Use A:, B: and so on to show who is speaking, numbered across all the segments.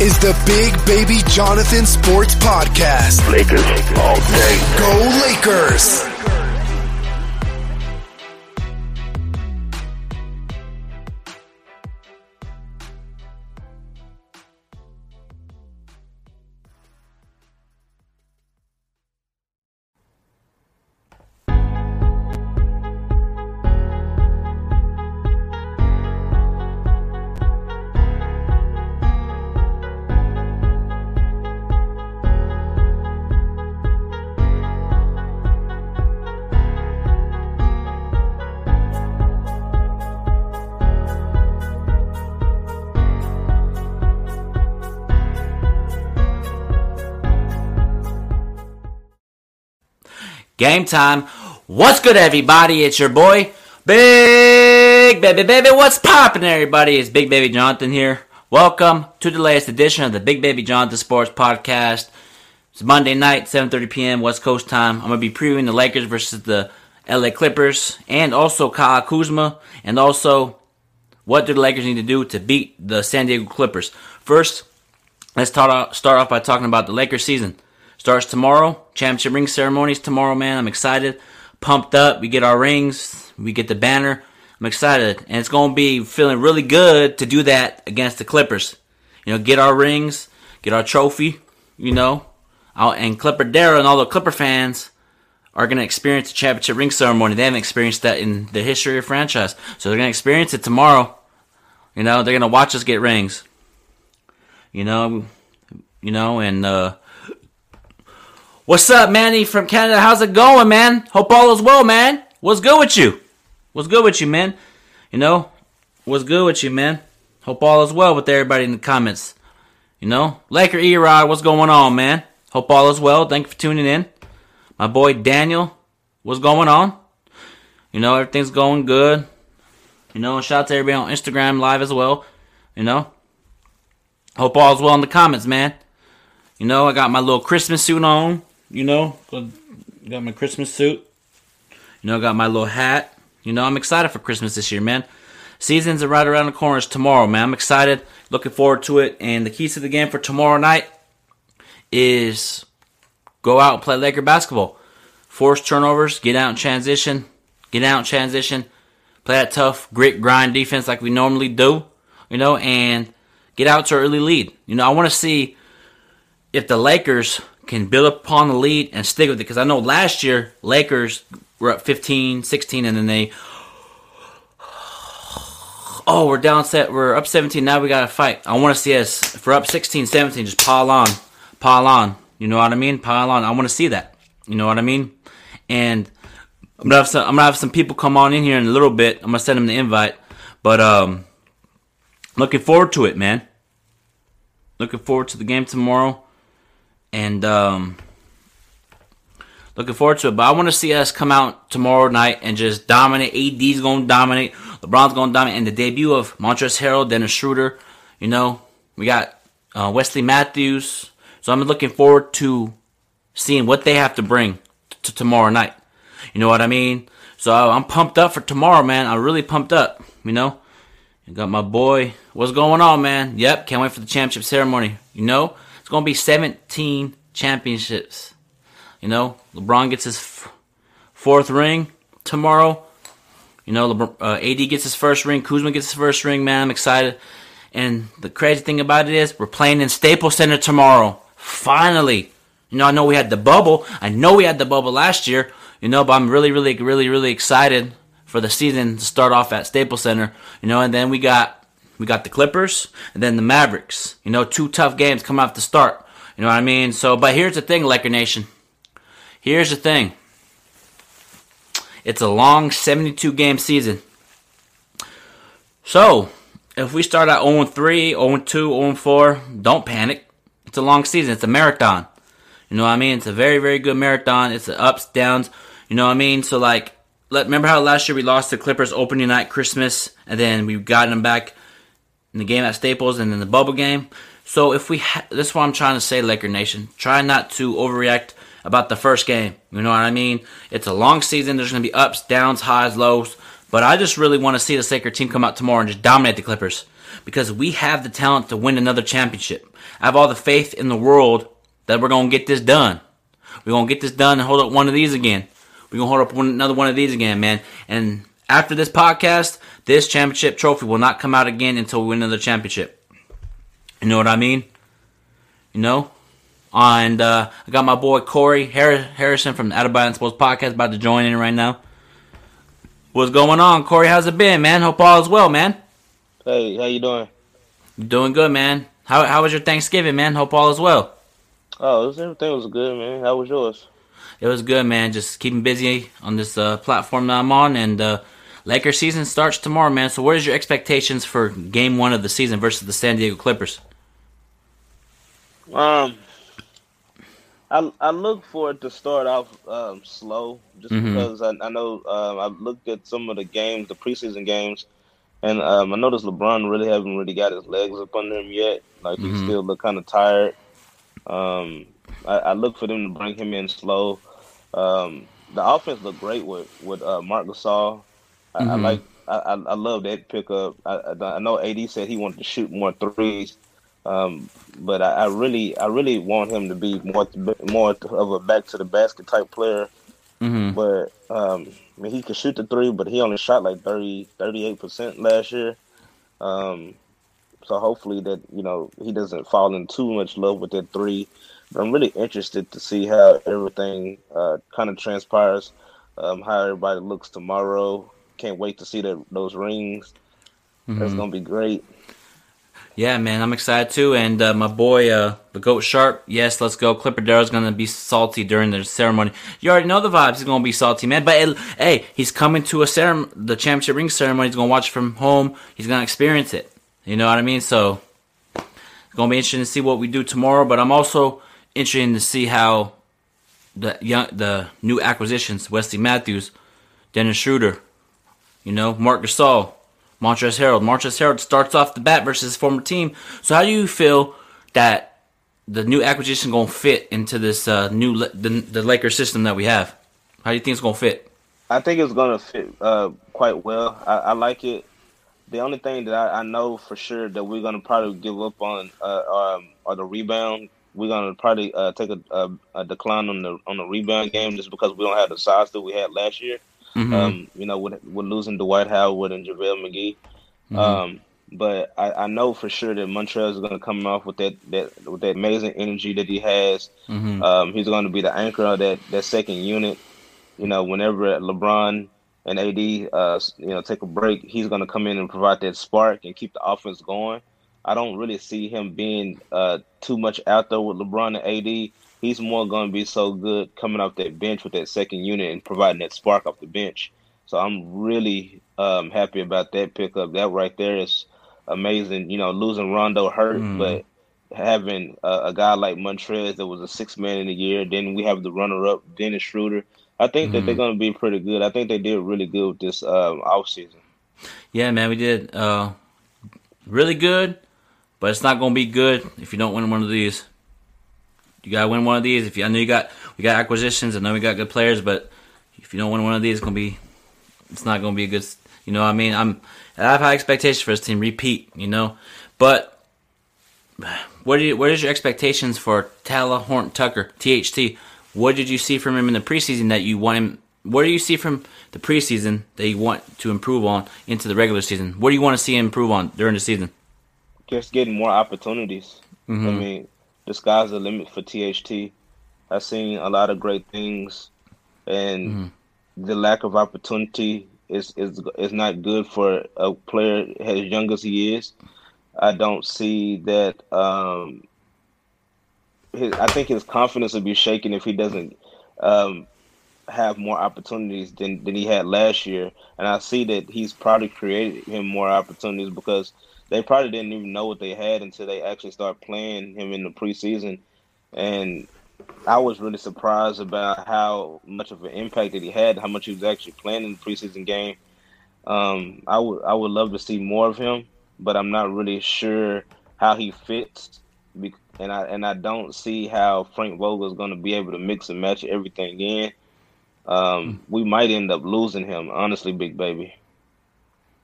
A: is the Big Baby Jonathan Sports Podcast.
B: Lakers all day.
A: Go Lakers!
C: Game time. What's good, everybody? It's your boy, Big Baby Baby. What's poppin', everybody? It's Big Baby Jonathan here. Welcome to the latest edition of the Big Baby Jonathan Sports Podcast. It's Monday night, 7:30 p.m. West Coast time. I'm gonna be previewing the Lakers versus the LA Clippers, and also Kyle Kuzma, and also what do the Lakers need to do to beat the San Diego Clippers. First, let's start off, start off by talking about the Lakers season. Starts tomorrow. Championship ring ceremonies tomorrow, man. I'm excited, pumped up. We get our rings, we get the banner. I'm excited, and it's gonna be feeling really good to do that against the Clippers. You know, get our rings, get our trophy. You know, and Clipper Dara and all the Clipper fans are gonna experience the championship ring ceremony. They haven't experienced that in the history of franchise, so they're gonna experience it tomorrow. You know, they're gonna watch us get rings. You know, you know, and uh, What's up, Manny from Canada? How's it going, man? Hope all is well, man. What's good with you? What's good with you, man? You know, what's good with you, man? Hope all is well with everybody in the comments. You know, Laker Erod, what's going on, man? Hope all is well. Thank you for tuning in. My boy Daniel, what's going on? You know, everything's going good. You know, shout out to everybody on Instagram live as well. You know, hope all is well in the comments, man. You know, I got my little Christmas suit on. You know, got my Christmas suit. You know, got my little hat. You know, I'm excited for Christmas this year, man. Seasons are right around the corner. It's tomorrow, man. I'm excited. Looking forward to it. And the keys to the game for tomorrow night is go out and play Laker basketball. Force turnovers, get out and transition, get out and transition, play that tough grit grind defense like we normally do, you know, and get out to early lead. You know, I want to see if the Lakers can build upon the lead and stick with it because I know last year Lakers were up 15, 16 and then they oh, we're down set, we're up 17, now we got to fight. I want to see us if we're up 16, 17 just pile on. Pile on. You know what I mean? Pile on. I want to see that. You know what I mean? And I'm gonna have some. I'm gonna have some people come on in here in a little bit. I'm gonna send them the invite, but um, looking forward to it, man. Looking forward to the game tomorrow, and um, looking forward to it. But I want to see us come out tomorrow night and just dominate. AD's gonna dominate. LeBron's gonna dominate, and the debut of Montrezl Harrell, Dennis Schroeder. You know, we got uh, Wesley Matthews. So I'm looking forward to seeing what they have to bring to tomorrow night. You know what I mean? So I'm pumped up for tomorrow, man. I'm really pumped up. You know, I got my boy. What's going on, man? Yep, can't wait for the championship ceremony. You know, it's gonna be 17 championships. You know, LeBron gets his f- fourth ring tomorrow. You know, LeBron, uh, AD gets his first ring. Kuzma gets his first ring. Man, I'm excited. And the crazy thing about it is, we're playing in Staples Center tomorrow. Finally. You know, I know we had the bubble. I know we had the bubble last year. You know, but I'm really, really, really, really excited for the season to start off at Staples Center. You know, and then we got we got the Clippers and then the Mavericks. You know, two tough games come off the start. You know what I mean? So, but here's the thing, Laker Nation. Here's the thing. It's a long 72 game season. So, if we start at 0 3, 0 2, 0 4, don't panic. It's a long season. It's a marathon. You know what I mean? It's a very, very good marathon. It's the ups, downs. You know what I mean? So like, let remember how last year we lost the Clippers opening night Christmas, and then we got them back in the game at Staples and in the bubble game. So if we, ha- is what I'm trying to say, Laker Nation. Try not to overreact about the first game. You know what I mean? It's a long season. There's going to be ups, downs, highs, lows. But I just really want to see the Laker team come out tomorrow and just dominate the Clippers because we have the talent to win another championship. I have all the faith in the world that we're going to get this done. We're going to get this done and hold up one of these again. We're going to hold up one, another one of these again, man. And after this podcast, this championship trophy will not come out again until we win another championship. You know what I mean? You know? And uh, I got my boy Corey Harrison from the Out of Bounds Sports Podcast about to join in right now. What's going on, Corey? How's it been, man? Hope all is well, man.
D: Hey, how you doing?
C: Doing good, man. How how was your Thanksgiving, man? Hope all is well.
D: Oh, everything was good, man. How was yours?
C: It was good, man. Just keeping busy on this uh, platform that I'm on, and uh, Laker season starts tomorrow, man. So, what is your expectations for Game One of the season versus the San Diego Clippers?
D: Um, I I look for it to start off um, slow, just
C: Mhm.
D: because I, I know um, I've looked at some of the games, the preseason games, and um, I noticed LeBron really haven't really got his legs up under him yet. Like he
C: Mhm.
D: still look kind of tired. Um, I, I look for them to bring him in slow. Um, the offense looked great with with uh, Marc Gasol. I, I
C: Mhm.
D: like. I, I love that pickup. I, I I know AD said he wanted to shoot more threes. Um, but I, I really, I really want him to be more, more of a back to the basket type player.
C: Mm-hmm.
D: But um, I mean, he could shoot the three, but he only shot like 38 percent last year. Um, so hopefully that you know he doesn't fall in too much love with that three. But I'm really interested to see how everything uh, kind of transpires, um, how everybody looks tomorrow. Can't wait to see that those rings. That's
C: Mhm.
D: gonna be great.
C: Yeah, man, I'm excited too. And uh, my boy, uh, the Goat Sharp, yes, let's go. Clipper Darrow's gonna be salty during the ceremony. You already know the vibes. He's gonna be salty, man. But it, hey, he's coming to a ceremony, the championship ring ceremony. He's gonna watch from home. He's gonna experience it. You know what I mean? So it's gonna be interesting to see what we do tomorrow. But I'm also interested to see how the young, the new acquisitions, Wesley Matthews, Dennis Schroeder, you know, Marc Gasol, Montrezl Harrell. Montrezl Harrell starts off the bat versus his former team. So how do you feel that the new acquisition gonna fit into this uh, new the, the Lakers system that we have? How do you think it's gonna fit?
D: I think it's gonna fit uh, quite well. I, I like it. The only thing that I, I know for sure that we're gonna probably give up on uh, um, are the rebound. We're gonna probably uh, take a, a, a decline on the on the rebound game just because we don't have the size that we had last year.
C: Mhm.
D: Um, you know, with with losing Dwight Howard and JaVale McGee.
C: Mhm.
D: Um, but I, I know for sure that Montrez is going to come off with that, that with that amazing energy that he has.
C: Mhm.
D: Um, he's going to be the anchor of that, that second unit. You know, whenever LeBron and AD, uh, you know, take a break, he's going to come in and provide that spark and keep the offense going. I don't really see him being uh, too much out there with LeBron and AD. He's more going to be so good coming off that bench with that second unit and providing that spark off the bench. So I'm really um, happy about that pickup. That right there is amazing. You know, losing Rondo hurt,
C: Mm.
D: but having a, a guy like Montrez that was a six man in the year, then we have the runner up, Dennis Schroeder. I think that they're
C: Mhm.
D: going to be pretty good. I think they did really good with this um, offseason.
C: Yeah, man, we did uh, really good, but it's not gonna be good if you don't win one of these. You gotta win one of these. If you, I know you got we got acquisitions, I know we got good players, but if you don't win one of these, it's gonna be it's not gonna be a good. You know, what I mean, I'm I have high expectations for this team. Repeat, you know, but what do you, what is your expectations for Talen Horton Tucker THT? What did you see from him in the preseason that you want him? What do you see from the preseason that you want to improve on into the regular season? What do you want to see him improve on during the season?
D: Just getting more opportunities. I
C: Mhm.
D: mean, the sky's the limit for THT. I've seen a lot of great things, and the lack of opportunity is is is not good for a player as young as he is. I don't see that. Um, his, I think his confidence will be shaken if he doesn't um, have more opportunities than, than he had last year. And I see that he's probably created him more opportunities because they probably didn't even know what they had until they actually start playing him in the preseason. And I was really surprised about how much of an impact that he had, how much he was actually playing in the preseason game. Um, I would I would love to see more of him, but I'm not really sure how he fits. And I and I don't see how Frank Vogel is going to be able to mix and match everything in. Um, we might end up losing him, honestly, big baby.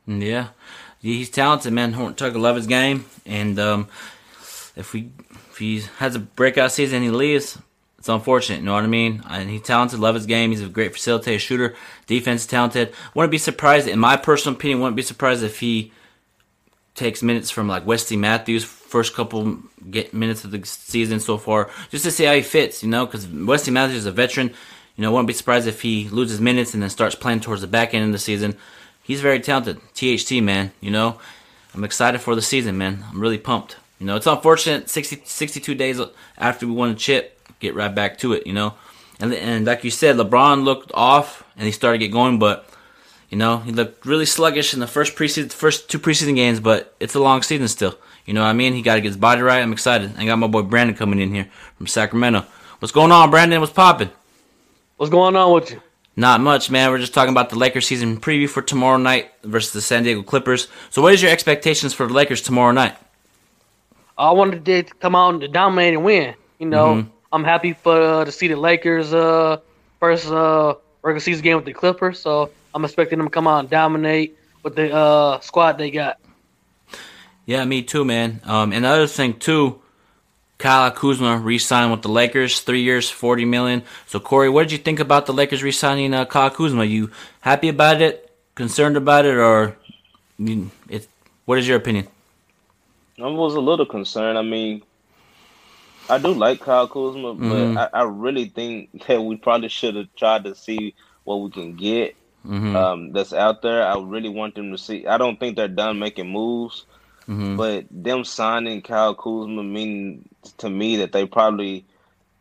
C: Yeah, he's talented, man. Horton Tucker love his game, and um, if we if he has a breakout season and he leaves, it's unfortunate. You know what I mean? And he's talented, love his game. He's a great facilitator, shooter, defense talented. Wouldn't be surprised, in my personal opinion, wouldn't be surprised if he takes minutes from like Wesley Matthews first couple get minutes of the season so far, just to see how he fits. You know, because Wesley Matthews is a veteran. You know, wouldn't be surprised if he loses minutes and then starts playing towards the back end of the season. He's very talented. THT man, you know. I'm excited for the season, man. I'm really pumped. You know, it's unfortunate 60, 62 days after we won a chip, get right back to it, you know. And and like you said, LeBron looked off and he started to get going, but you know, he looked really sluggish in the first preseason, first two preseason games, but it's a long season still. You know what I mean? He got to get his body right. I'm excited. I got my boy Brandon coming in here from Sacramento. What's going on, Brandon? What's popping?
E: What's going on with you?
C: Not much, man. We're just talking about the Lakers season preview for tomorrow night versus the San Diego Clippers. So, what is your expectations for the Lakers tomorrow night?
E: I wanted to come out and dominate and win. You know,
C: Mhm.
E: I'm happy for uh, to see the Lakers uh, first uh, regular season game with the Clippers. So I'm expecting them to come out and dominate with the uh, squad they got.
C: Yeah, me too, man. Um, and the other thing too, Kyle Kuzma re-signed with the Lakers, three years, forty million. So, Corey, what did you think about the Lakers re-signing uh, Kyle Kuzma? You happy about it? Concerned about it, or you, it? What is your opinion?
D: I was a little concerned. I mean, I do like Kyle Kuzma, but
C: Mhm.
D: I, I really think that we probably should have tried to see what we can get
C: Mhm.
D: um, that's out there. I really want them to see. I don't think they're done making moves,
C: Mhm.
D: but them signing Kyle Kuzma mean to me that they probably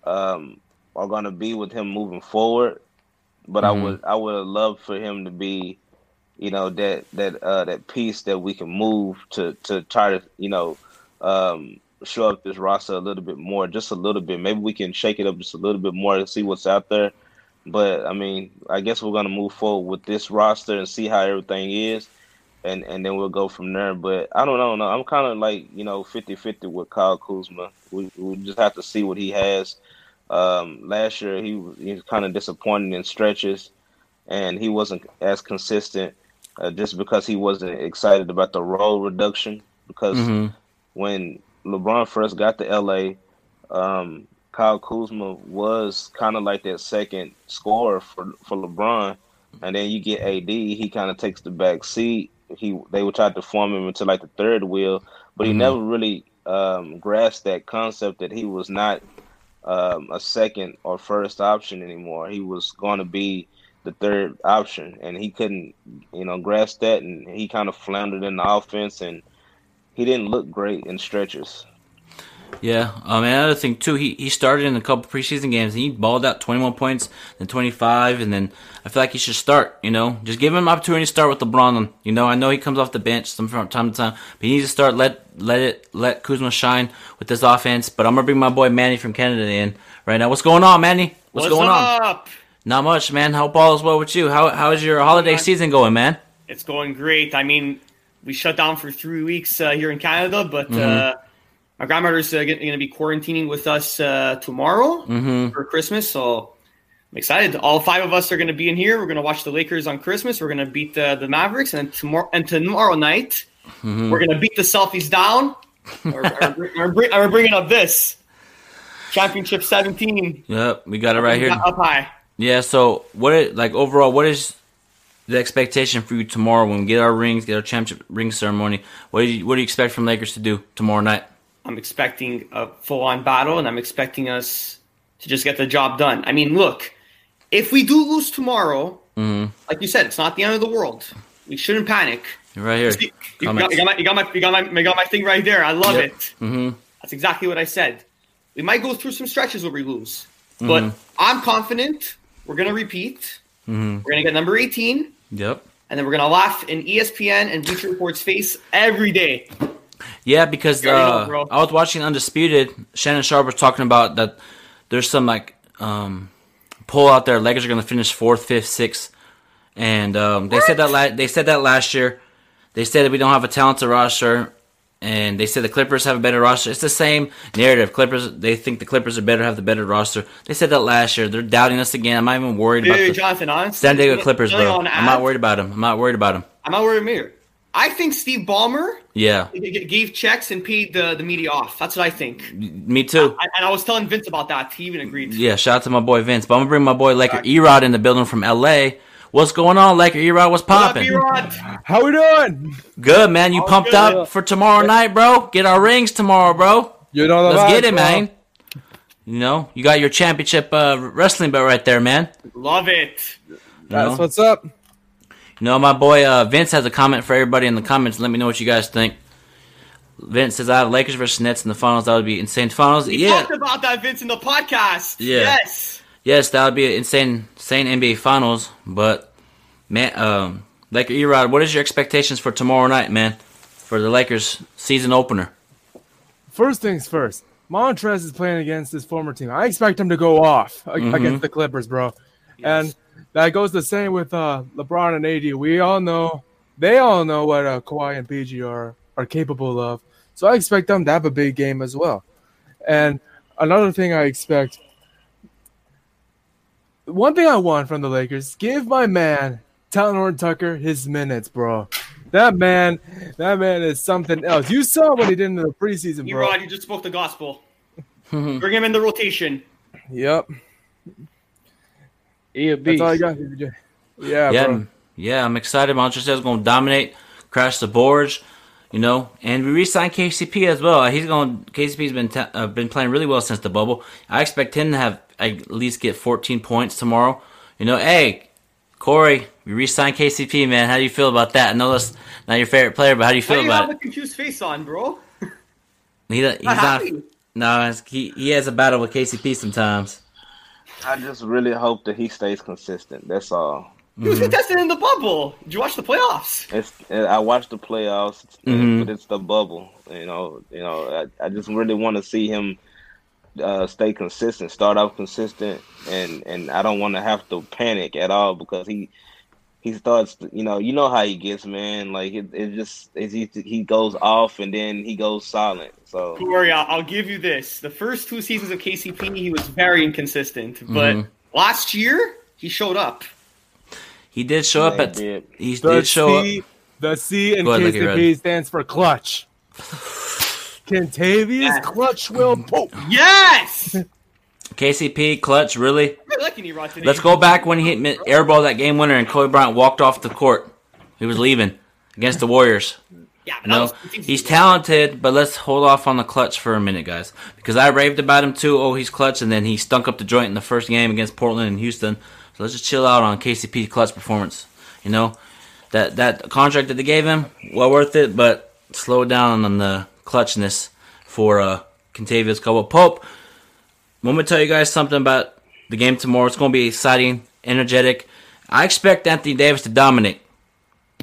D: um, are going to be with him moving forward. But I
C: Mhm.
D: would I would love for him to be, you know, that that uh, that piece that we can move to to try to you know um, show up this roster a little bit more, just a little bit. Maybe we can shake it up just a little bit more to see what's out there. But I mean, I guess we're gonna move forward with this roster and see how everything is, and and then we'll go from there. But I don't know. No, I'm kind of like you know 50-50 with Kyle Kuzma. We we just have to see what he has. Um, last year he was, he was kind of disappointing in stretches, and he wasn't as consistent uh, just because he wasn't excited about the role reduction. Because
C: Mhm.
D: when LeBron first got to LA, um, Kyle Kuzma was kind of like that second scorer for for LeBron, and then you get AD, he kind of takes the back seat. He they would try to form him into like the third wheel, but he
C: Mhm.
D: never really um, grasped that concept that he was not um, a second or first option anymore. He was going to be the third option, and he couldn't, you know, grasp that, and he kind of floundered in the offense, and he didn't look great in stretches.
C: Yeah, um, and another thing too, he he started in a couple preseason games. And he balled out 21 points, then 25, and then I feel like he should start. You know, just give him an opportunity to start with LeBron. You know, I know he comes off the bench some from time to time, but he needs to start. Let let it let Kuzma shine with this offense. But I'm gonna bring my boy Manny from Canada in right now. What's going on, Manny? What's, going on? Not much, man. Hope all is well with you. How how's your holiday season going, man?
F: It's going great. I mean, we shut down for three weeks uh, here in Canada, but uh,
C: Mhm.
F: My grandmother's uh, going to be quarantining with us uh, tomorrow
C: Mhm.
F: for Christmas. So I'm excited. All five of us are going to be in here. We're going to watch the Lakers on Christmas. We're going to beat the, the Mavericks, and tomorrow and tomorrow night
C: Mhm.
F: we're going to beat the Selfies down. we're bringing up this championship 17
C: Yep, we got it right here.
F: up high.
C: Yeah. So what? It, like overall, what is the expectation for you tomorrow when we get our rings, get our championship ring ceremony? What do you What do you expect from Lakers to do tomorrow night?
F: I'm expecting a full on battle, and I'm expecting us to just get the job done. I mean, look, if we do lose tomorrow,
C: hmm
F: like you said, it's not the end of the world. We shouldn't panic.
C: Right here.
F: You, you got, you, got my, you, got my, you, got my, you got my thing right there. I love
C: Yep.
F: it.
C: hmm
F: That's exactly what I said. We might go through some stretches where we lose, but
C: Mhm.
F: I'm confident we're going to repeat.
C: hmm
F: We're going to get number 18,
C: Yep.
F: and then we're going to laugh in ESPN and Bleacher Report's face every day.
C: Yeah, because
F: already know,
C: uh. I was watching Undisputed. Shannon Sharpe was talking about that there's some like um, poll out there. Lakers are going to finish fourth, fifth, sixth, and um, they said that la- they said that last year. They said that we don't have a talented roster, and they said the Clippers have a better roster. It's the same narrative. Clippers, they think the Clippers are better, have the better roster. They said that last year. They're doubting us again. I'm not even worried about the
F: Jonathan, honestly,
C: San Diego Clippers, bro. I'm not worried about them. I'm not worried about them.
F: I'm not worried either. I think Steve Ballmer
C: Yeah,
F: g- g- gave checks and paid the, the media off. That's what I think.
C: me too.
F: I, and I was telling Vince about that. He even agreed.
C: Yeah, shout out to my boy Vince. But I'm gonna bring my boy Laker Erod in the building from LA. What's going on, Laker Erod? What's popping?
F: B-Rod?
G: How we doing?
C: Good man. You pumped
F: good.
C: up for tomorrow night, bro? Get our rings tomorrow, bro.
G: You know
C: Let's get it,
G: bro.
C: man. You know, you got your championship uh, wrestling belt right there, man.
F: Love it.
C: You
G: That's
C: know?
G: what's up.
C: You know, my boy uh, Vince has a comment for everybody in the comments. Let me know what you guys think. Vince says, "I have Lakers versus Nets in the finals. That would be insane finals.
F: We
C: yeah,
F: talked about that, Vince, in the podcast.
C: Yeah.
F: Yes.
C: yes, that would be an insane, insane NBA finals. But man, um, Laker Erod, what is your expectations for tomorrow night, man? For the Lakers season opener.
G: First things first. Montrez is playing against his former team. I expect him to go off ag-
C: Mhm.
G: against the Clippers, bro. And that goes the same with uh, LeBron and AD. We all know, they all know what uh, Kawhi and PG are are capable of. So I expect them to have a big game as well. And another thing I expect, one thing I want from the Lakers, give my man Talen Horton Tucker his minutes, bro. That man, that man is something else. You saw what he did in the preseason, bro.
F: B-Rod, you just spoke the gospel. Bring him in the rotation.
G: Yep.
E: He a
G: That's all I got. Yeah, yeah,
C: yeah,
G: bro.
C: yeah, I'm excited. Montrezl is going to dominate, crash the boards, you know. And we re-signed KCP as well. He's going. KCP's been ta- uh, been playing really well since the bubble. I expect him to have at least get 14 points tomorrow. You know, hey, Corey, we re-signed KCP, man. How do you feel about that? I know that's not your favorite player, but how do you feel
F: do you
C: about
F: have
C: it?
F: a confused face on, bro?
C: He, he's
F: Not
C: not. No, he he has a battle with KCP sometimes.
D: I just really hope that he stays consistent. That's all.
F: He was contested in the bubble. Did you watch the playoffs?
D: It's I watched the playoffs,
C: Mhm.
D: but it's the bubble. You know, you know. I, I just really want to see him uh, stay consistent, start off consistent, and and I don't want to have to panic at all because he he starts. You know, you know how he gets, man. Like it, it just it's, he he goes off and then he goes silent. So
F: Corey, I'll, I'll give you this. The first two seasons of KCP, he was very inconsistent. But
C: Mhm.
F: last year, he showed up.
C: He did show up at.
D: he did.
C: He
G: The
C: did show up.
G: C, the C in
C: ahead,
G: KCP stands for clutch. Kentavious
F: Yeah.
G: Clutch will poke.
F: Yes!
C: KCP clutch really.
F: I like Erod today.
C: Let's go back when he hit airball that game winner and Kobe Bryant walked off the court. He was leaving against the Warriors.
F: Yeah,
C: No, he's talented, but let's hold off on the clutch for a minute, guys, because I raved about him too. Oh, he's clutch, and then he stunk up the joint in the first game against Portland and Houston. So let's just chill out on KCP clutch performance. You know, that that contract that they gave him, well worth it, but slow down on the clutchness for uh, Kentavious Caldwell Pope. Want gonna tell you guys something about the game tomorrow? It's going to be exciting, energetic. I expect Anthony Davis to dominate.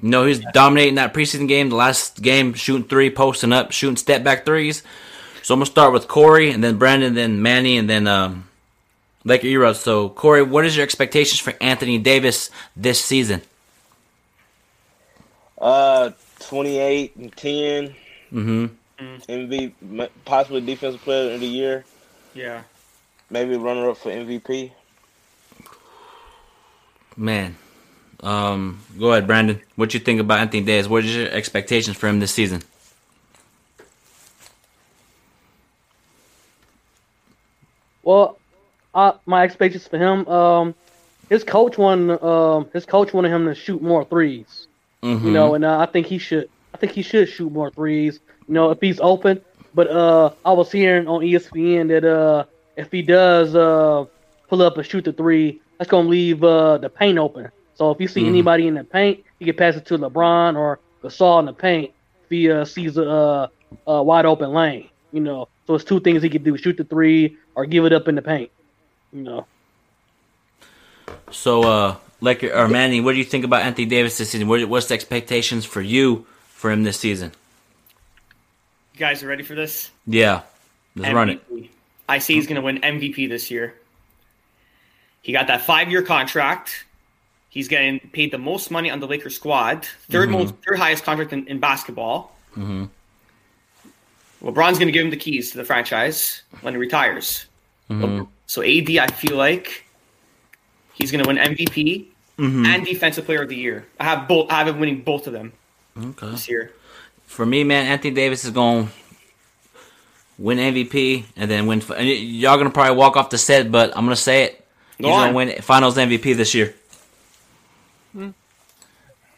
C: You know, he was dominating that preseason game, the last game, shooting three, posting up, shooting step back threes. So I'm going to start with Corey, and then Brandon, then Manny, and then um, Laker Erod. So, Corey, what is your expectations for Anthony Davis this season?
D: uh, twenty eight and ten,
C: Mm-hmm.
D: MV possibly defensive player of the year,
F: Yeah.
D: Maybe runner up for MVP.
C: Man. Um, go ahead, Brandon. What you think about Anthony Davis? What is your expectations for him this season?
E: Well, uh, my expectations for him, um, his coach wanted, um, his coach wanted him to shoot more 3s
C: Mm-hmm.
E: You know, and uh, I think he should. I think he should shoot more threes. You know, if he's open. But uh, I was hearing on ESPN that uh, if he does uh, pull up and shoot the three, that's gonna leave uh, the paint open. So if you see
C: Mhm.
E: anybody in the paint, you can pass it to LeBron or Gasol in the paint if he uh, sees a, uh, a wide open lane. You know, so it's two things he could do: shoot the three or give it up in the paint. You know.
C: So, uh, like, or Manny, what do you think about Anthony Davis this season? What, what's the expectations for you for him this season?
F: You guys are ready for this?
C: Yeah, let's run it.
F: I say he's going to win MVP this year. He got that five year contract. He's getting paid the most money on the Lakers squad, 3rd most, third highest contract in, in basketball.
C: Mm-hmm.
F: LeBron's going to give him the keys to the franchise when he retires.
C: Mm-hmm.
F: So AD, I feel like he's going to win MVP
C: Mm-hmm.
F: and Defensive Player of the Year. I have both. I have him winning both of them
C: Okay.
F: this year.
C: For me, man, Anthony Davis is going win MVP and then win. And y'all going to probably walk off the set, but I'm going to say it. He's
F: Go
C: gonna win Finals MVP this year. Hmm.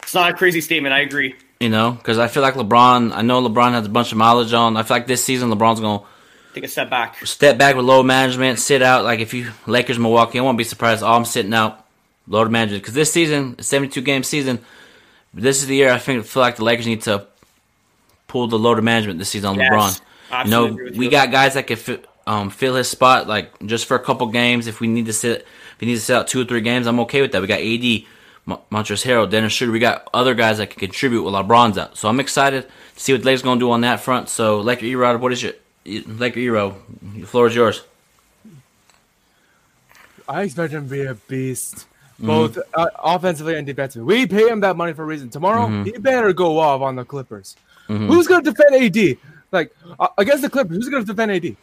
F: It's not a crazy statement. I agree.
C: You know, because I feel like LeBron. I know LeBron has a bunch of mileage on. I feel like this season LeBron's going to
F: Take a step back.
C: step back with load management, sit out. Like if you Lakers Milwaukee, I won't be surprised. Oh, I'm sitting out, load management because this season, 72 game season. This is the year I think feel like the Lakers need to pull the load of management this season on
F: Yes,
C: LeBron. You
F: absolutely
C: know, we got guys that can fi- um, fill his spot like just for a couple games. If we need to sit, if we need to sit out two or three games, I'm okay with that. We got AD, Mon- Montrezl Harrell, Dennis Schroeder. We got other guys that can contribute with LeBron's out. So I'm excited to see what the Lakers going to do on that front. So Laker Erod, what is your Laker Ero? The floor is yours.
G: I expect him to be a beast,
C: Mm-hmm.
G: both uh, offensively and defensively. We pay him that money for a reason. Tomorrow,
C: Mm-hmm.
G: he better go off on the Clippers. Who's going to defend AD? Like uh, against the Clippers, who's going to defend AD?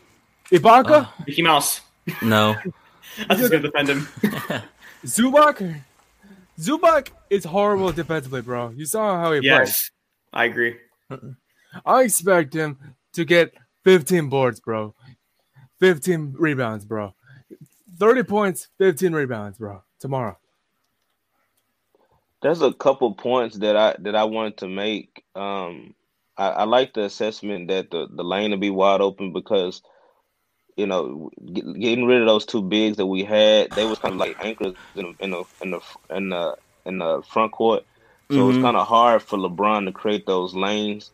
G: Ibaka,
C: Uh,
F: Mickey Mouse.
C: No.
F: That's who's going to defend him.
G: Zubac. Zubac is horrible defensively, bro. You saw how he
F: yes, I agree.
G: I expect him to get 15 boards, bro. 15 rebounds, bro. 30 points, 15 rebounds, bro. Tomorrow.
D: There's a couple points that I that I wanted to make. Um, I, I like the assessment that the, the lane will be wide open because, you know, get, getting rid of those two bigs that we had, they was kind of like anchors in the in the in the in the, in the front court. So it's
C: Mhm.
D: kind of hard for LeBron to create those lanes.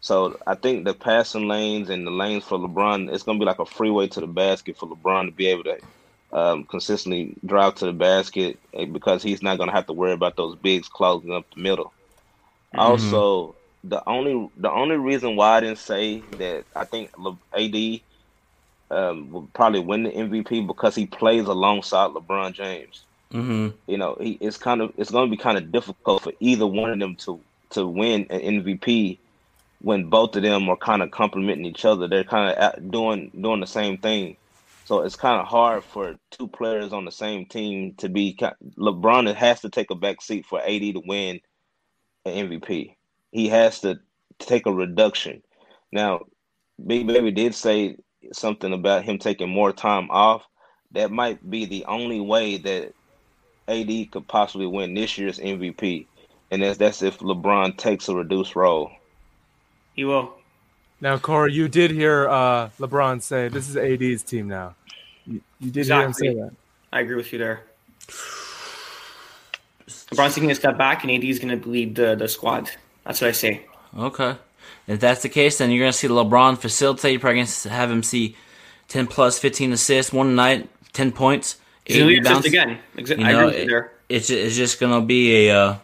D: So I think the passing lanes and the lanes for LeBron, it's gonna be like a freeway to the basket for LeBron to be able to um, consistently drive to the basket eh, because he's not gonna have to worry about those bigs clogging up the middle. Also, the only the only reason why I didn't say that I think AD um, will probably win the MVP because he plays alongside LeBron James
C: Mm-hmm.
D: you know, he it's kind of it's going to be kind of difficult for either one of them to to win an MVP when both of them are kind of complementing each other. They're kind of doing doing the same thing. So it's kind of hard for two players on the same team to be. LeBron has to take a back seat for AD to win an MVP. He has to take a reduction. Now, Big Baby did say something about him taking more time off. That might be the only way that AD could possibly win this year's MVP, and that's that's if LeBron takes a reduced role.
F: He will.
G: Now, Corey, you did hear uh, LeBron say this is AD's team now. You, you did hear him say that.
F: I agree with you there. LeBron's taking a step back, and AD is going to lead the, the squad. That's what I see.
C: Okay. If that's the case, then you're going to see LeBron facilitate. You're probably going to have him see 10 plus, 15 assists one night, 10 points, rebounds.
F: again. Exa-
C: You
F: I
C: know,
F: agree with you
C: it-
F: there.
C: it's, it's just going to be a. Uh,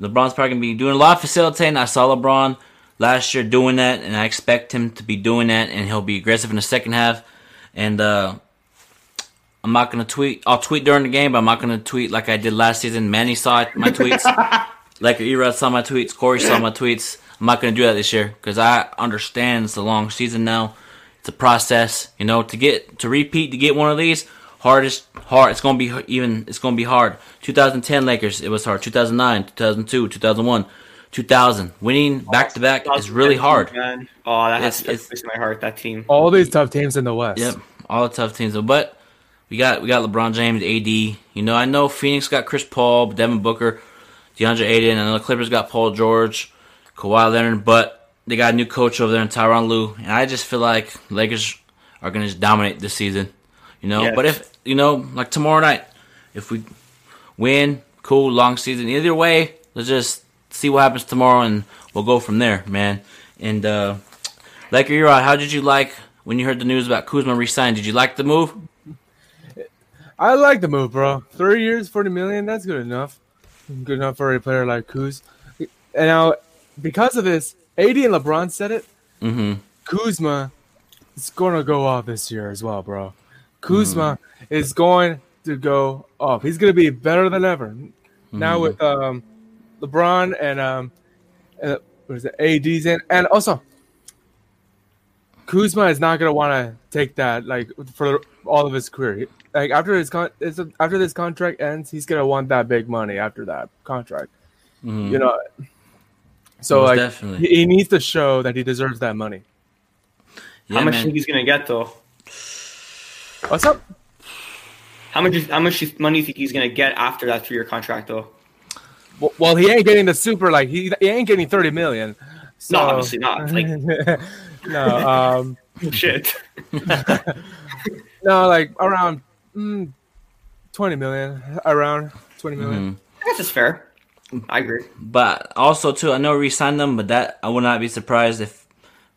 C: LeBron's probably going to be doing a lot of facilitating. I saw LeBron last year doing that, and I expect him to be doing that, and he'll be aggressive in the second half. And uh, I'm not going to tweet. I'll tweet during the game, but I'm not going to tweet like I did last season. Manny saw my tweets. like Erod saw my tweets. Corey saw my tweets. I'm not going to do that this year because I understand it's a long season now. It's a process, you know, to get to repeat to get one of these. Hardest hard. It's gonna be even. It's gonna be hard. 2010 Lakers. It was hard. 2009, 2002, 2001, 2000. Winning back to back is really hard.
F: Man. Oh, that
C: It's-
F: has to
C: it's-
F: my heart. That team.
G: All these tough teams in the West.
C: Yep, all the tough teams. But we got we got LeBron James, AD. You know, I know Phoenix got Chris Paul, Devin Booker, DeAndre Ayton, and the Clippers got Paul George, Kawhi Leonard. But they got a new coach over there in Tyronn Lue, and I just feel like Lakers are gonna just dominate this season. You know,
F: Yes.
C: but if you know, like tomorrow night, if we win, cool, long season. Either way, let's just see what happens tomorrow, and we'll go from there, man. And uh Laker, you're out. How did you like when you heard the news about Kuzma resigning? Did you like the move?
G: I like the move, bro. Three years, forty million. That's good enough. Good enough for a player like Kuz. And now, because of this, AD and LeBron said it.
C: Mm-hmm.
G: Kuzma is going to go off this year as well, bro. Kuzma is going to go off. He's going to be better than ever. Now
C: Mhm.
G: with um, LeBron and um, uh, what is it, AD's in, and also Kuzma is not going to want to take that like for all of his career. Like after his con- it's after this contract ends, he's going to want that big money after that contract.
C: Mhm.
G: You know. So
C: Most
G: like
C: definitely.
G: he, he needs to show that he deserves that money.
C: Yeah,
F: how much do
C: man.
F: you think he's gonna get though?
G: What's up?
F: How much? How much money do you think he's gonna get after that three-year contract though?
G: Well, well, he ain't getting the super like he, he ain't getting thirty million. So,
F: No, obviously not. Like-
G: no, um,
F: Shit.
G: no, like around mm, twenty million, around twenty million.
C: Mhm.
F: I guess it's fair. I agree.
C: But also too, I know we signed them, but that I would not be surprised if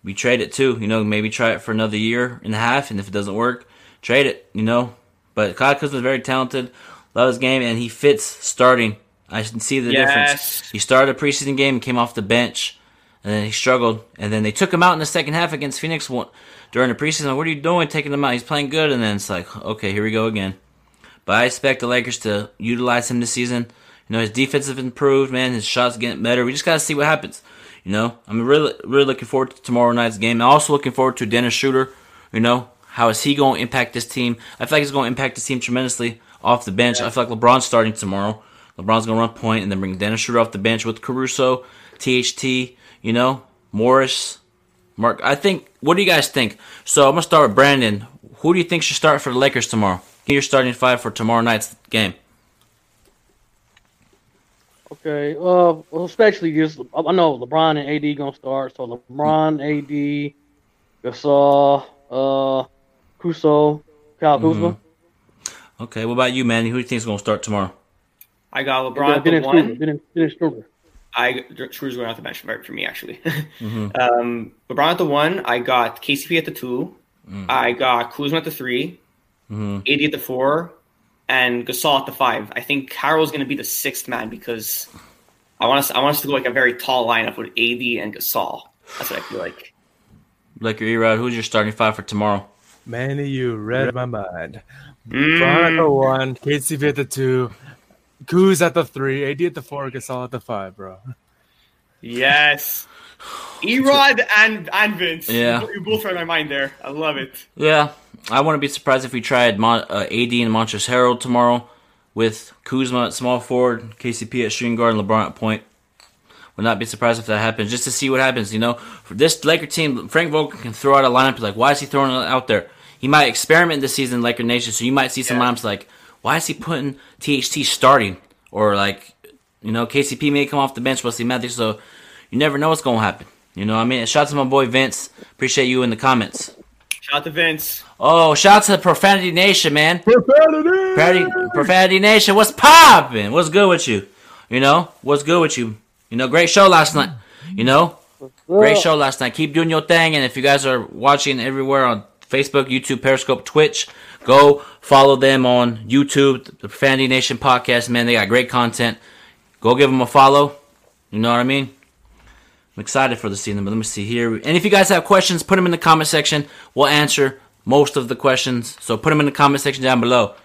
C: we trade it too. You know, maybe try it for another year and a half, and if it doesn't work, trade it. You know, but Kyle Kuzma is very talented, love his game, and he fits starting. I can see the
F: Yes.
C: difference. He started a preseason game, came off the bench, and then he struggled, and then they took him out in the second half against Phoenix one- during the preseason. What are you doing, taking him out? He's playing good, and then it's like, okay, here we go again. But I expect the Lakers to utilize him this season. You know, his defense has improved, man. His shots getting better. We just gotta see what happens. You know, I'm really, really looking forward to tomorrow night's game. I'm also looking forward to Dennis Schroeder. You know, how is he going to impact this team? I feel like he's going to impact this team tremendously off the bench. I feel like LeBron's starting tomorrow. LeBron's going to run point and then bring Dennis Schroeder off the bench with Caruso, THT, you know, Morris, Mark. I think. What do you guys think? So I'm gonna start with Brandon. Who do you think should start for the Lakers tomorrow? Give your starting five for tomorrow night's game.
E: Okay. Uh, well, especially just I know LeBron and AD gonna start. So LeBron, AD, Gasol, uh, Kuso, Kyle Kuzma.
C: Okay, what about you, Manny? Who do you think is gonna start tomorrow?
F: I got
E: And
F: LeBron
E: then
F: at the
E: Dennis Schroeder.
F: one.
E: Dennis, Dennis Schroeder.
F: I Schroeder's going off the bench for for me actually.
C: Mhm.
F: um, LeBron at the one. I got KCP at the two.
C: Mm.
F: I got Kuzma at the three.
C: Mhm.
F: AD at the four, and Gasol at the five. I think Carroll's going to be the sixth man because I want us. I want us to go like a very tall lineup with AD and Gasol. That's what I feel like.
C: Like your Erod, who's your starting five for tomorrow?
G: Manny, you read my mind.
F: Mm.
G: Bron at the one, KCP at the two, Kuz at the three, AD at the four, Gasol at the five, bro.
F: Yes. Erod and and Vince.
C: Yeah.
F: You, you both read my mind there. I love it.
C: Yeah, I wouldn't be surprised if we tried Mon- uh, AD and Montrezl Harrell tomorrow with Kuzma at small forward, KCP at shooting guard, and LeBron at point. Would not be surprised if that happens, just to see what happens. You know, for this Laker team, Frank Vogel can throw out a lineup like, why is he throwing it out there? He might experiment this season, Laker Nation. So you might see some lineups like, why is he putting THT starting? Or like, you know, KCP may come off the bench, Wesley Matthews. So you never know what's going to happen. You know, what I mean, shout out to my boy Vince. Appreciate you in the comments.
F: Shout out to Vince.
C: Oh, shout out to Profanity Nation, man. Profanity, Profanity Nation, what's poppin'? What's good with you? You know, what's good with you? You know, great show last night. You know, great show last night. Keep doing your thing, and if you guys are watching everywhere on Facebook, YouTube, Periscope, Twitch, go follow them on YouTube, the Profanity Nation podcast. Man, they got great content. Go give them a follow. You know what I mean? I'm excited for the season, but let me see here. And if you guys have questions, put them in the comment section. We'll answer most of the questions. So put them in the comment section down below.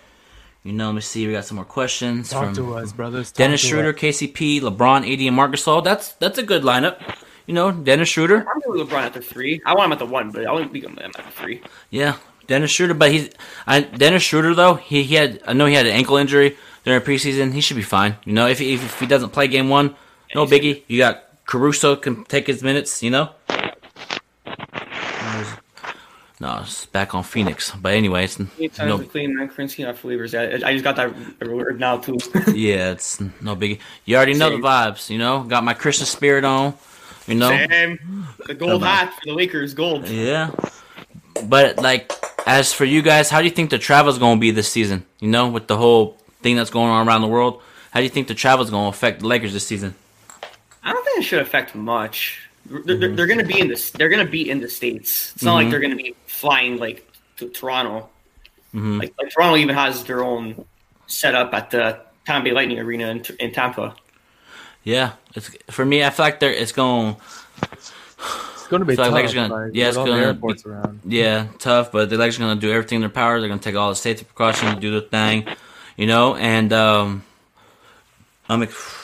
C: You know, let me see. We got some more questions
G: Talk
C: from
G: to us, brothers. Talk
C: Dennis Schroeder,
G: us.
C: KCP, LeBron, AD, and Marcus Gasol. That's that's a good lineup. You know, Dennis Schroeder.
F: I'm going with LeBron at the three. I want him at the one, but I wouldn't be him at the three.
C: Yeah, Dennis Schroeder. But he's I, Dennis Schroeder though. He, he had I know he had an ankle injury during preseason. He should be fine. You know, if he, if, he doesn't play game one, no biggie. You got Caruso can take his minutes. You know. No, it's back on Phoenix. But anyways,
F: Anytime
C: no,
F: clean Krinsky, not believers. I, I just got that word now too.
C: yeah, it's no biggie. You already know the vibes. You know, got my Christmas spirit on. You know.
F: Sam, the gold hat for the Lakers, gold.
C: Yeah. But like as for you guys, how do you think the travel's going to be this season? You know, with the whole thing that's going on around the world, how do you think the travel's going to affect the Lakers this season?
F: I don't think it should affect much. They're,
C: Mm-hmm.
F: they're, going to be in this. They're going to be in the states. It's not like
C: Mhm.
F: they're going to be flying like to Toronto.
C: Mhm.
F: Like, like Toronto even has their own setup at the Tampa Bay Lightning Arena in, in Tampa.
C: Yeah, it's for me. I feel like they're it's going.
G: Gonna be
C: I feel like
G: tough.
C: Lakers gonna-
G: like,
C: yeah, it's gonna
G: airports.
C: Yeah, tough, but the Lakers are going to do everything in their power. They're going to take all the safety precautions, do the thing, you know. And um, I'm ex-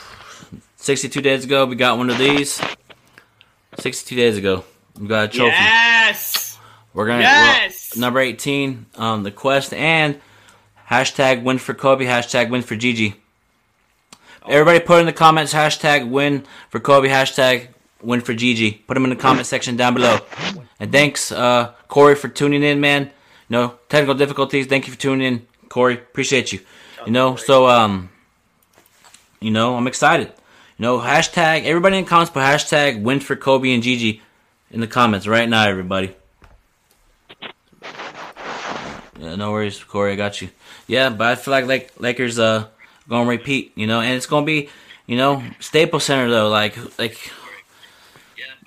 C: 62 days ago, we got one of these. 62 days ago, we got a trophy.
F: Yes.
C: We're gonna
F: Yes!
C: well, number 18, um, the quest and hashtag win for Kobe, hashtag win for Gigi. Everybody put in the comments hashtag win for Kobe, hashtag win for Gigi. Put them in the comment section down below. And thanks, uh, Corey, for tuning in, man. Know, technical difficulties. Thank you for tuning in, Corey. Appreciate you. You know, so um, you know, I'm excited. You know, hashtag everybody in the comments put hashtag win for Kobe and Gigi in the comments right now, everybody. Yeah, no worries, Corey. I got you. Yeah, but I feel like like Lakers uh gonna repeat, you know, and it's gonna be, you know, Staples Center though. Like like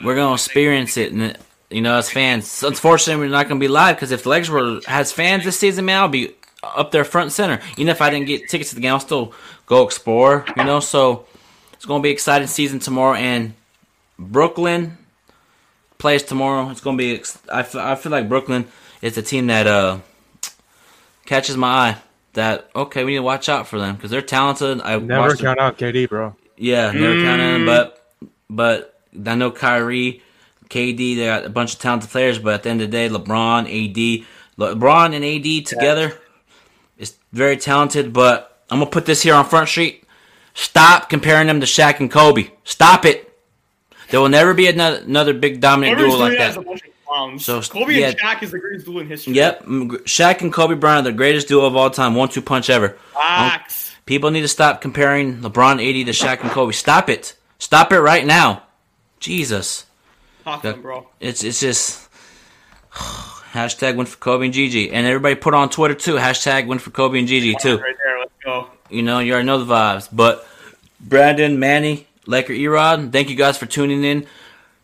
C: we're gonna experience it, and you know, as fans. Unfortunately, we're not gonna be live because if the Lakers were has fans this season, man, I'll be up there front and center. Even if I didn't get tickets to the game, I'll still go explore. You know, so it's gonna be an exciting season tomorrow, and Brooklyn plays tomorrow. It's gonna be. ex- I feel, I feel like Brooklyn is a team that uh catches my eye. That okay, we need to watch out for them because they're talented. I
G: Never
C: watched them-
G: count out KD, bro.
C: yeah, never count on them. But but I know Kyrie, KD, they got a bunch of talented players. But at the end of the day, LeBron, AD, LeBron and AD together is very talented. But I'm gonna put this here on Front Street. Stop comparing them to Shaq and Kobe. Stop it. There will never be another another big dominant
F: Whoever's
C: duo like
F: that. a bunch of clowns.
C: So,
F: Kobe
C: yeah.
F: and Shaq is the greatest duel in history.
C: Yep, Shaq and Kobe Bryant are the greatest duo of all time. One-two punch ever.
F: Facts.
C: People need to stop comparing LeBron AD to Shaq and Kobe. Stop it. Stop it right now. Jesus.
F: Bro.
C: It's it's just hashtag win for Kobe and Gigi. And everybody put on Twitter too. Hashtag win for Kobe and Gigi too.
F: Right there. Let's go.
C: You know, you already know the vibes. But Brandon, Manny, Laker Erod, thank you guys for tuning in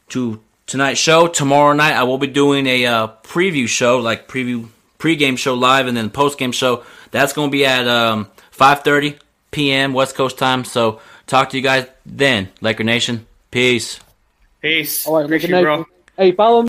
C: to tonight's show. Tomorrow night I will be doing a uh, preview show, like preview pregame show live and then postgame show. That's gonna be at um, 5:30 p.m. West Coast time. So talk to you guys then, Laker Nation. Peace.
F: Peace.
E: All right,
F: Appreciate you, bro.
E: Hey, follow me.